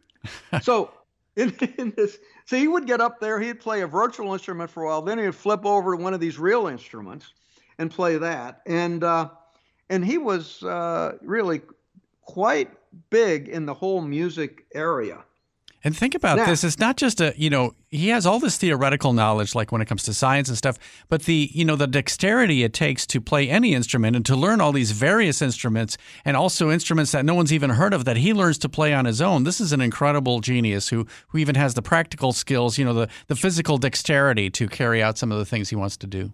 Speaker 2: <laughs> so in, in, this, so he would get up there, he'd play a virtual instrument for a while, then he'd flip over to one of these real instruments and play that, and uh, and he was uh, really quite big in the whole music area.
Speaker 3: And think about now, this. It's not just a, you know, he has all this theoretical knowledge, like when it comes to science and stuff, but the, you know, the dexterity it takes to play any instrument and to learn all these various instruments and also instruments that no one's even heard of that he learns to play on his own. This is an incredible genius who, who even has the practical skills, you know, the, the physical dexterity to carry out some of the things he wants to do.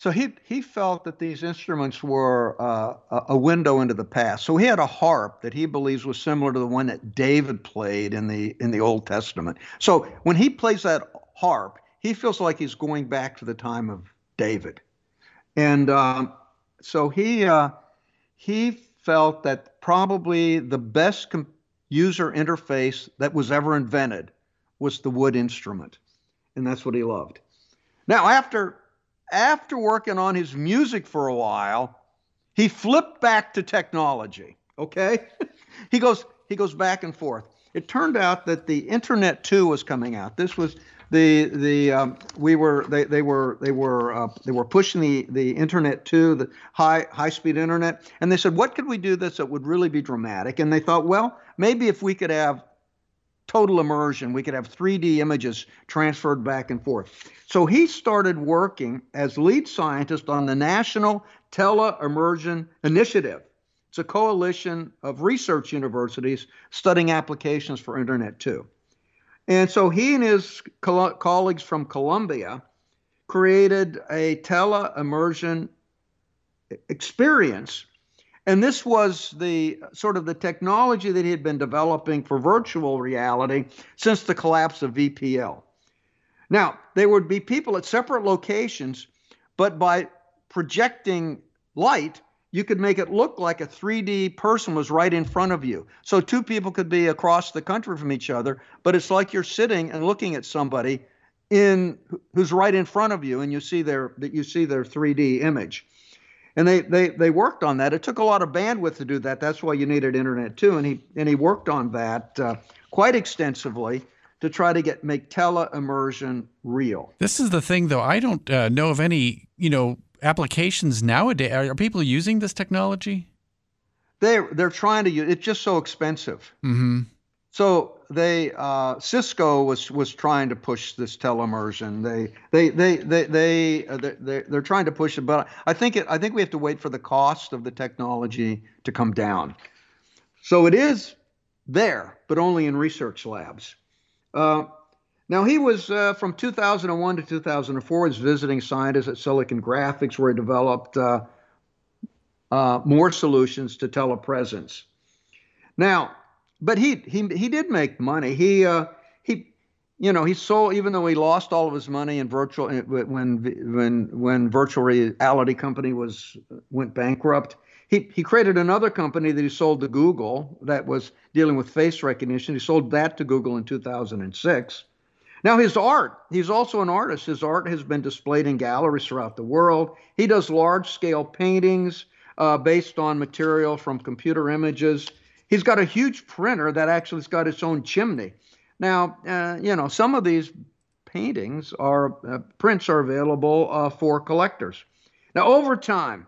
Speaker 2: So he he felt that these instruments were uh, a window into the past. So he had a harp that he believes was similar to the one that David played in the in the Old Testament. So when he plays that harp, he feels like he's going back to the time of David, and um, so he uh, he felt that probably the best user interface that was ever invented was the wood instrument, and that's what he loved. Now after after working on his music for a while, he flipped back to technology. Okay, <laughs> he goes he goes back and forth. It turned out that the Internet 2 was coming out. This was the the um, we were they, they were they were uh, they were pushing the the Internet 2, the high high speed internet, and they said, what could we do this that would really be dramatic? And they thought, well, maybe if we could have total immersion. We could have 3D images transferred back and forth. So he started working as lead scientist on the National Tele-Immersion Initiative. It's a coalition of research universities studying applications for Internet 2. And so he and his co- colleagues from Columbia created a tele-immersion experience and this was the sort of the technology that he had been developing for virtual reality since the collapse of VPL. Now, there would be people at separate locations, but by projecting light, you could make it look like a 3D person was right in front of you. So two people could be across the country from each other, but it's like you're sitting and looking at somebody in who's right in front of you and you see their that you see their 3D image and they, they they worked on that. It took a lot of bandwidth to do that. That's why you needed internet too. And he and he worked on that uh, quite extensively to try to get make tele immersion real.
Speaker 3: This is the thing, though. I don't uh, know of any you know applications nowadays. Are, are, people using this technology?
Speaker 2: They they're trying to use. It's just so expensive.
Speaker 3: Mm-hmm.
Speaker 2: so they uh, Cisco was was trying to push this teleimmersion. They they they they they uh, they they're trying to push it, but I think it I think we have to wait for the cost of the technology to come down. So it is there, but only in research labs. Uh, now he was uh, from 2001 to 2004. He was visiting scientist at Silicon Graphics, where he developed uh, more solutions to telepresence. Now but he he he did make money. He uh, he you know he sold even though he lost all of his money in virtual uh, when when when virtual reality company was went bankrupt. He, he created another company that he sold to Google that was dealing with face recognition. He sold that to Google in 2006. Now, his art, he's also an artist. His art has been displayed in galleries throughout the world. He does large scale paintings uh, based on material from computer images. He's got a huge printer that actually's got its own chimney. Now, uh, you know, some of these paintings are uh, prints are available uh, for collectors. Now, over time,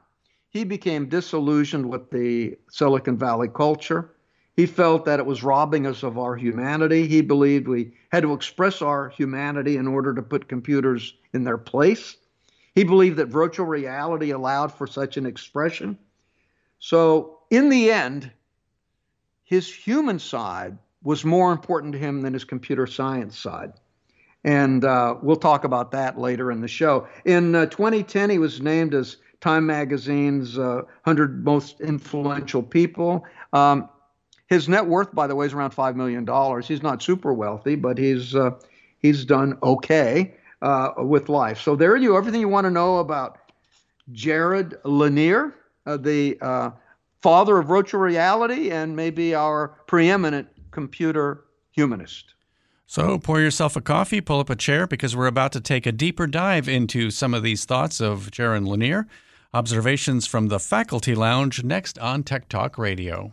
Speaker 2: he became disillusioned with the Silicon Valley culture. He felt that it was robbing us of our humanity. He believed we had to express our humanity in order to put computers in their place. He believed that virtual reality allowed for such an expression. So, in the end, his human side was more important to him than his computer science side. And uh, we'll talk about that later in the show. In uh, 2010, he was named as Time Magazine's uh, 100 most influential people. Um, his net worth, by the way, is around $5 million. He's not super wealthy, but he's, uh, he's done okay uh, with life. So there you everything you want to know about Jaron Lanier, uh, the father of virtual reality and maybe our preeminent computer humanist.
Speaker 3: So pour yourself a coffee, pull up a chair, because we're about to take a deeper dive into some of these thoughts of Jaron Lanier. Observations from the Faculty Lounge next on Tech Talk Radio.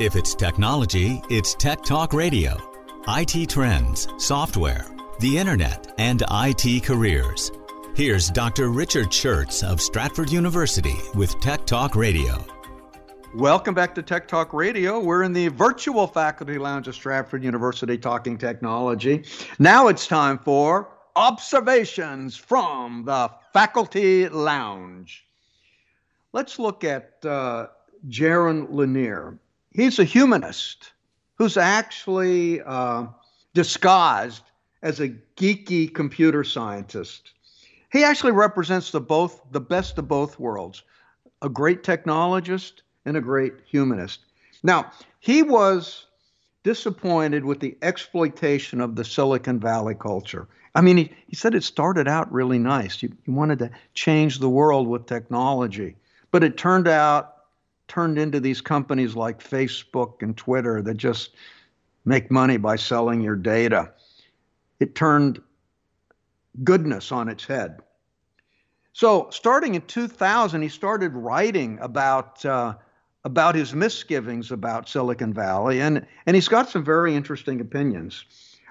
Speaker 5: If it's technology, it's Tech Talk Radio. IT trends, software, the internet, and IT careers. Here's Dr. Richard Shurtz of Stratford University with Tech Talk Radio.
Speaker 2: Welcome back to Tech Talk Radio. We're in the virtual faculty lounge of Stratford University talking technology. Now it's time for observations from the faculty lounge. Let's look at uh, Jaron Lanier he's a humanist who's actually uh, disguised as a geeky computer scientist. He actually represents the both the best of both worlds, a great technologist and a great humanist. Now, he was disappointed with the exploitation of the Silicon Valley culture. I mean, he, he said it started out really nice. He, he wanted to change the world with technology, but it turned out turned into these companies like Facebook and Twitter that just make money by selling your data. It turned goodness on its head. So, starting in 2000, he started writing about uh, about his misgivings about Silicon Valley, and and he's got some very interesting opinions.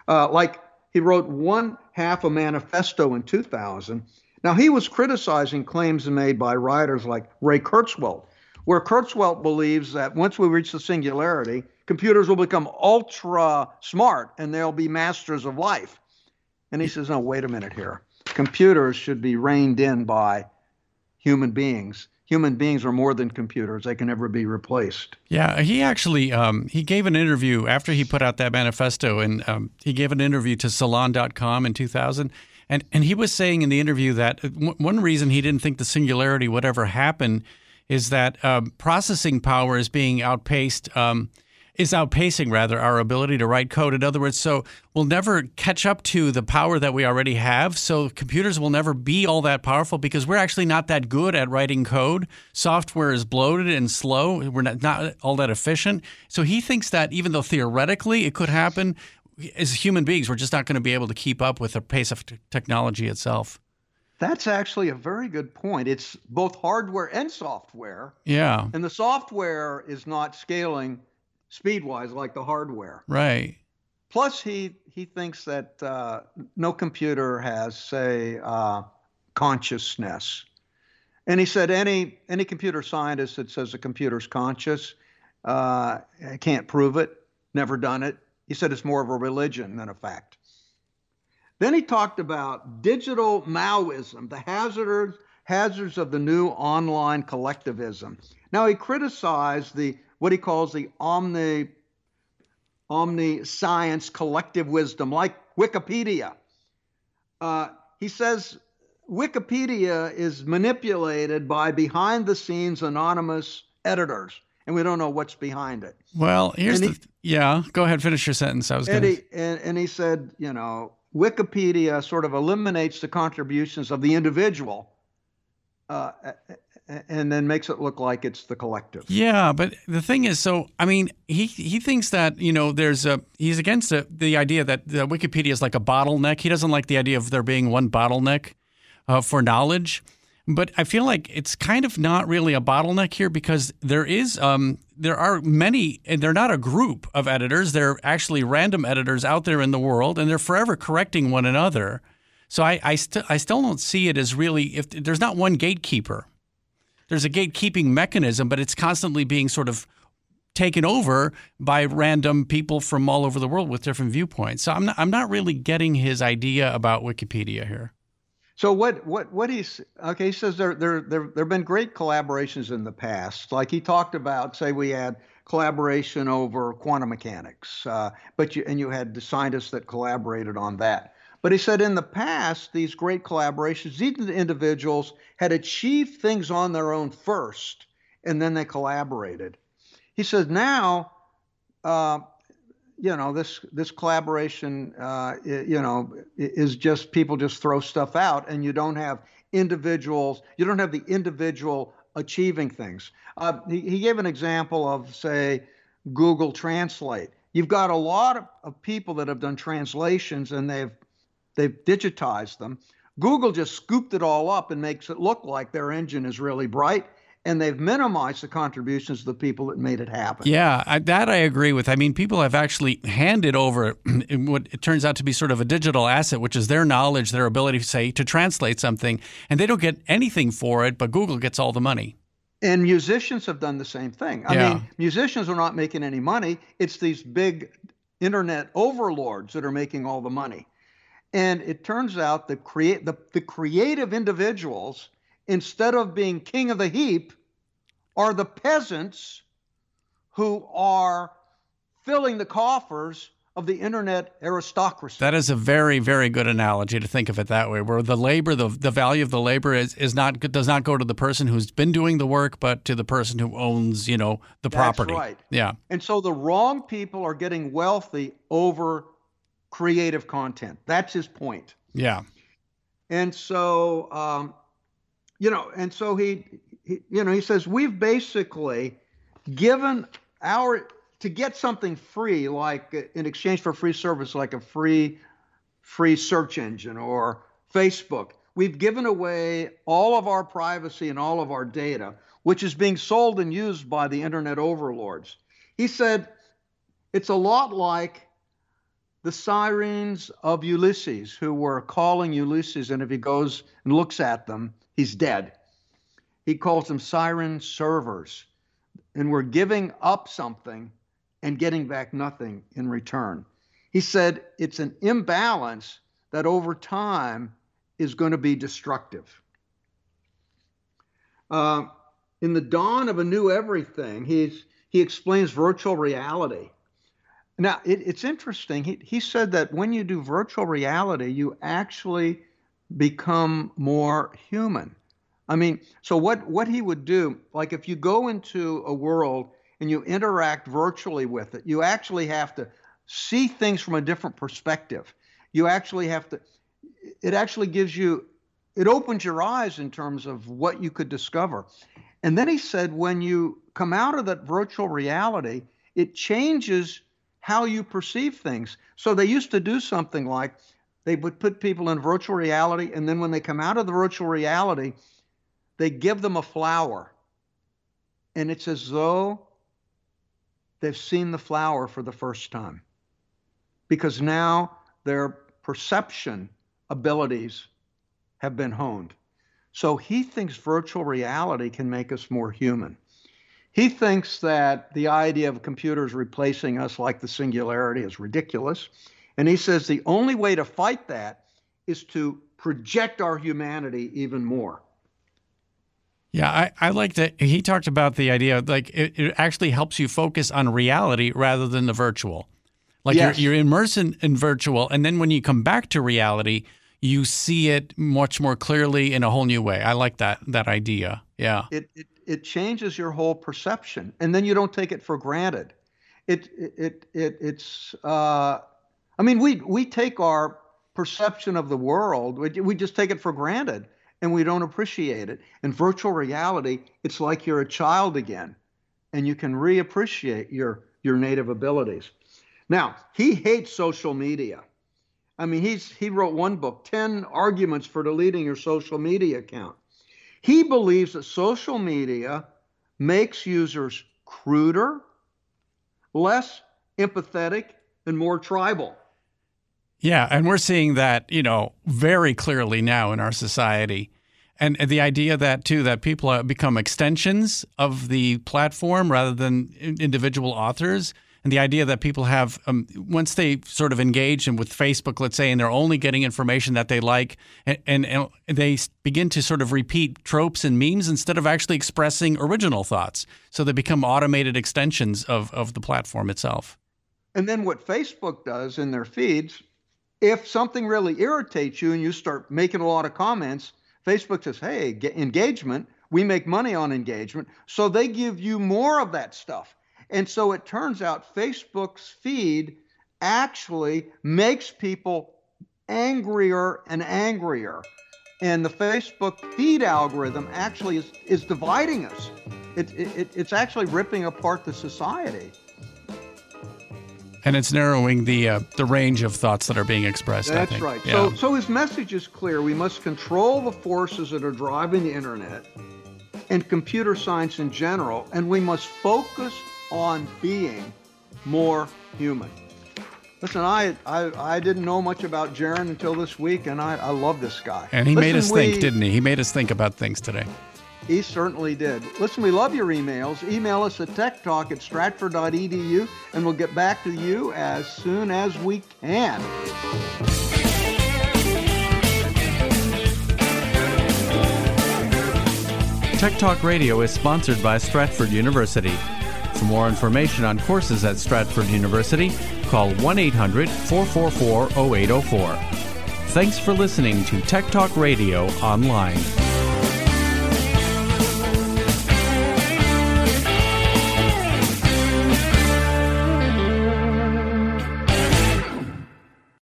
Speaker 2: Uh, like he wrote one half a manifesto in 2000. Now he was criticizing claims made by writers like Ray Kurzweil, where Kurzweil believes that once we reach the singularity, computers will become ultra smart and they'll be masters of life. And he says, no, wait a minute here. Computers should be reined in by human beings human beings are more than computers; they can never be replaced.
Speaker 3: Yeah, he actually um, he gave an interview after he put out that manifesto, and um, he gave an interview to Salon.com in 2000. And, and he was saying in the interview that one reason he didn't think the singularity would ever happen is that um, processing power is being outpaced um, is outpacing rather our ability to write code. In other words, so we'll never catch up to the power that we already have. So computers will never be all that powerful because we're actually not that good at writing code. Software is bloated and slow. We're not, not all that efficient. So he thinks that even though theoretically it could happen, as human beings, we're just not going to be able to keep up with the pace of t- technology itself.
Speaker 2: That's actually a very good point. It's both hardware and software.
Speaker 3: Yeah.
Speaker 2: And the software is not scaling speed wise like the hardware.
Speaker 3: Right.
Speaker 2: Plus, he he thinks that uh, no computer has, say, uh, consciousness. And he said any any computer scientist that says a computer's conscious uh, can't prove it, never done it. He said it's more of a religion than a fact. Then he talked about digital Maoism, the hazards hazards of the new online collectivism. Now he criticized the what he calls the omni omni science collective wisdom, like Wikipedia. Uh, he says Wikipedia is manipulated by behind the scenes anonymous editors, and we don't know what's behind it.
Speaker 3: Well, here's and the he, yeah. Go ahead, finish your sentence. I was
Speaker 2: going.
Speaker 3: And,
Speaker 2: he, and, and he said, you know, Wikipedia sort of eliminates the contributions of the individual. Uh, and then makes it look like it's the collective.
Speaker 3: Yeah, but the thing is, so I mean, he he thinks that you know there's a he's against a, the idea that the Wikipedia is like a bottleneck. He doesn't like the idea of there being one bottleneck uh, for knowledge. But I feel like it's kind of not really a bottleneck here because there is um, there are many and they're not a group of editors. They're actually random editors out there in the world, and they're forever correcting one another. So I I, st- I still don't see it as really if there's not one gatekeeper there's a gatekeeping mechanism, but it's constantly being sort of taken over by random people from all over the world with different viewpoints. So I'm not, I'm not really getting his idea about Wikipedia here.
Speaker 2: So what what what he's okay? He says there there there there have been great collaborations in the past. Like he talked about, say we had collaboration over quantum mechanics, uh, but you and you had the scientists that collaborated on that. But he said in the past, these great collaborations, these individuals had achieved things on their own first, and then they collaborated. He says now, uh, you know, this this collaboration, uh, you know, is just people just throw stuff out, and you don't have individuals. You don't have the individual achieving things. Uh, he, he gave an example of, say, Google Translate. You've got a lot of, of people that have done translations, and they've they've digitized them. Google just scooped it all up and makes it look like their engine is really bright and they've minimized the contributions of the people that made it happen.
Speaker 3: Yeah, I, that I agree with. I mean, people have actually handed over <clears throat> what it turns out to be sort of a digital asset, which is their knowledge, their ability, to say, to translate something, and they don't get anything for it, but Google gets all the money.
Speaker 2: And musicians have done the same thing. I yeah. mean, musicians are not making any money. It's these big internet overlords that are making all the money. And it turns out that create the, the creative individuals, instead of being king of the heap, are the peasants who are filling the coffers of the internet aristocracy.
Speaker 3: That is a very, very good analogy to think of it that way, where the labor, the, the value of the labor is, is not does not go to the person who's been doing the work, but to the person who owns, you know, the property.
Speaker 2: That's right.
Speaker 3: Yeah.
Speaker 2: And so the wrong people are getting wealthy over creative content. That's his point.
Speaker 3: Yeah.
Speaker 2: And so, um, you know, and so he, he, you know, he says we've basically given our to get something free, like in exchange for free service, like a free, free search engine or Facebook. we've given away all of our privacy and all of our data, which is being sold and used by the internet overlords. He said it's a lot like the sirens of Ulysses, who were calling Ulysses, and if he goes and looks at them, he's dead. He calls them siren servers. And we're giving up something and getting back nothing in return. He said it's an imbalance that over time is going to be destructive. Uh, in the dawn of a new everything, he's, he explains virtual reality. Now, it, it's interesting. He, he said that when you do virtual reality, you actually become more human. I mean, so what, what he would do, like if you go into a world and you interact virtually with it, you actually have to see things from a different perspective. You actually have to, it actually gives you, it opens your eyes in terms of what you could discover. And then he said, when you come out of that virtual reality, it changes how you perceive things. So they used to do something like they would put people in virtual reality, and then when they come out of the virtual reality, they give them a flower. And it's as though they've seen the flower for the first time. Because now their perception abilities have been honed. So he thinks virtual reality can make us more human. He thinks that the idea of computers replacing us like the singularity is ridiculous. And he says the only way to fight that is to project our humanity even more.
Speaker 3: Yeah, I, I like that. He talked about the idea like it, it actually helps you focus on reality rather than the virtual. Like yes. you're, you're immersed in, in virtual, and then when you come back to reality, you see it much more clearly in a whole new way. I like that that idea. Yeah.
Speaker 2: It it, it changes your whole perception, and then you don't take it for granted. It it it it's. Uh, I mean, we we take our perception of the world. We, we just take it for granted and we don't appreciate it. In virtual reality, it's like you're a child again, and you can reappreciate your your native abilities. Now, he hates social media. I mean, he's he wrote one book, 10 arguments for deleting your social media account. He believes that social media makes users cruder, less empathetic, and more tribal.
Speaker 3: Yeah, and we're seeing that, you know, very clearly now in our society. And the idea that too that people become extensions of the platform rather than individual authors and the idea that people have um, once they sort of engage and with Facebook, let's say, and they're only getting information that they like, and, and, and, they begin to sort of repeat tropes and memes instead of actually expressing original thoughts. So they become automated extensions of of the platform itself.
Speaker 2: And then what Facebook does in their feeds if something really irritates you and you start making a lot of comments, Facebook says, hey, engagement, we make money on engagement. So they give you more of that stuff. And so it turns out Facebook's feed actually makes people angrier and angrier. And the Facebook feed algorithm actually is, is dividing us. It, it, it's actually ripping apart the society
Speaker 3: and it's narrowing the uh, the range of thoughts that are being expressed.
Speaker 2: That's right. Yeah. So so his message is clear. We must control the forces that are driving the internet and computer science in general, and we must focus on being more human. Listen, I, I I didn't know much about Jaron until this week, and I, I love this guy.
Speaker 3: And he
Speaker 2: Listen,
Speaker 3: made us we, think, didn't he? He made us think about things today.
Speaker 2: He certainly did. Listen, we love your emails. Email us at techtalk at stratford.edu, and we'll get back to you as soon as we can.
Speaker 3: Tech Talk Radio is sponsored by Stratford University. For more information on courses at Stratford University, call 1 800 444 0804. Thanks for listening to Tech Talk Radio Online.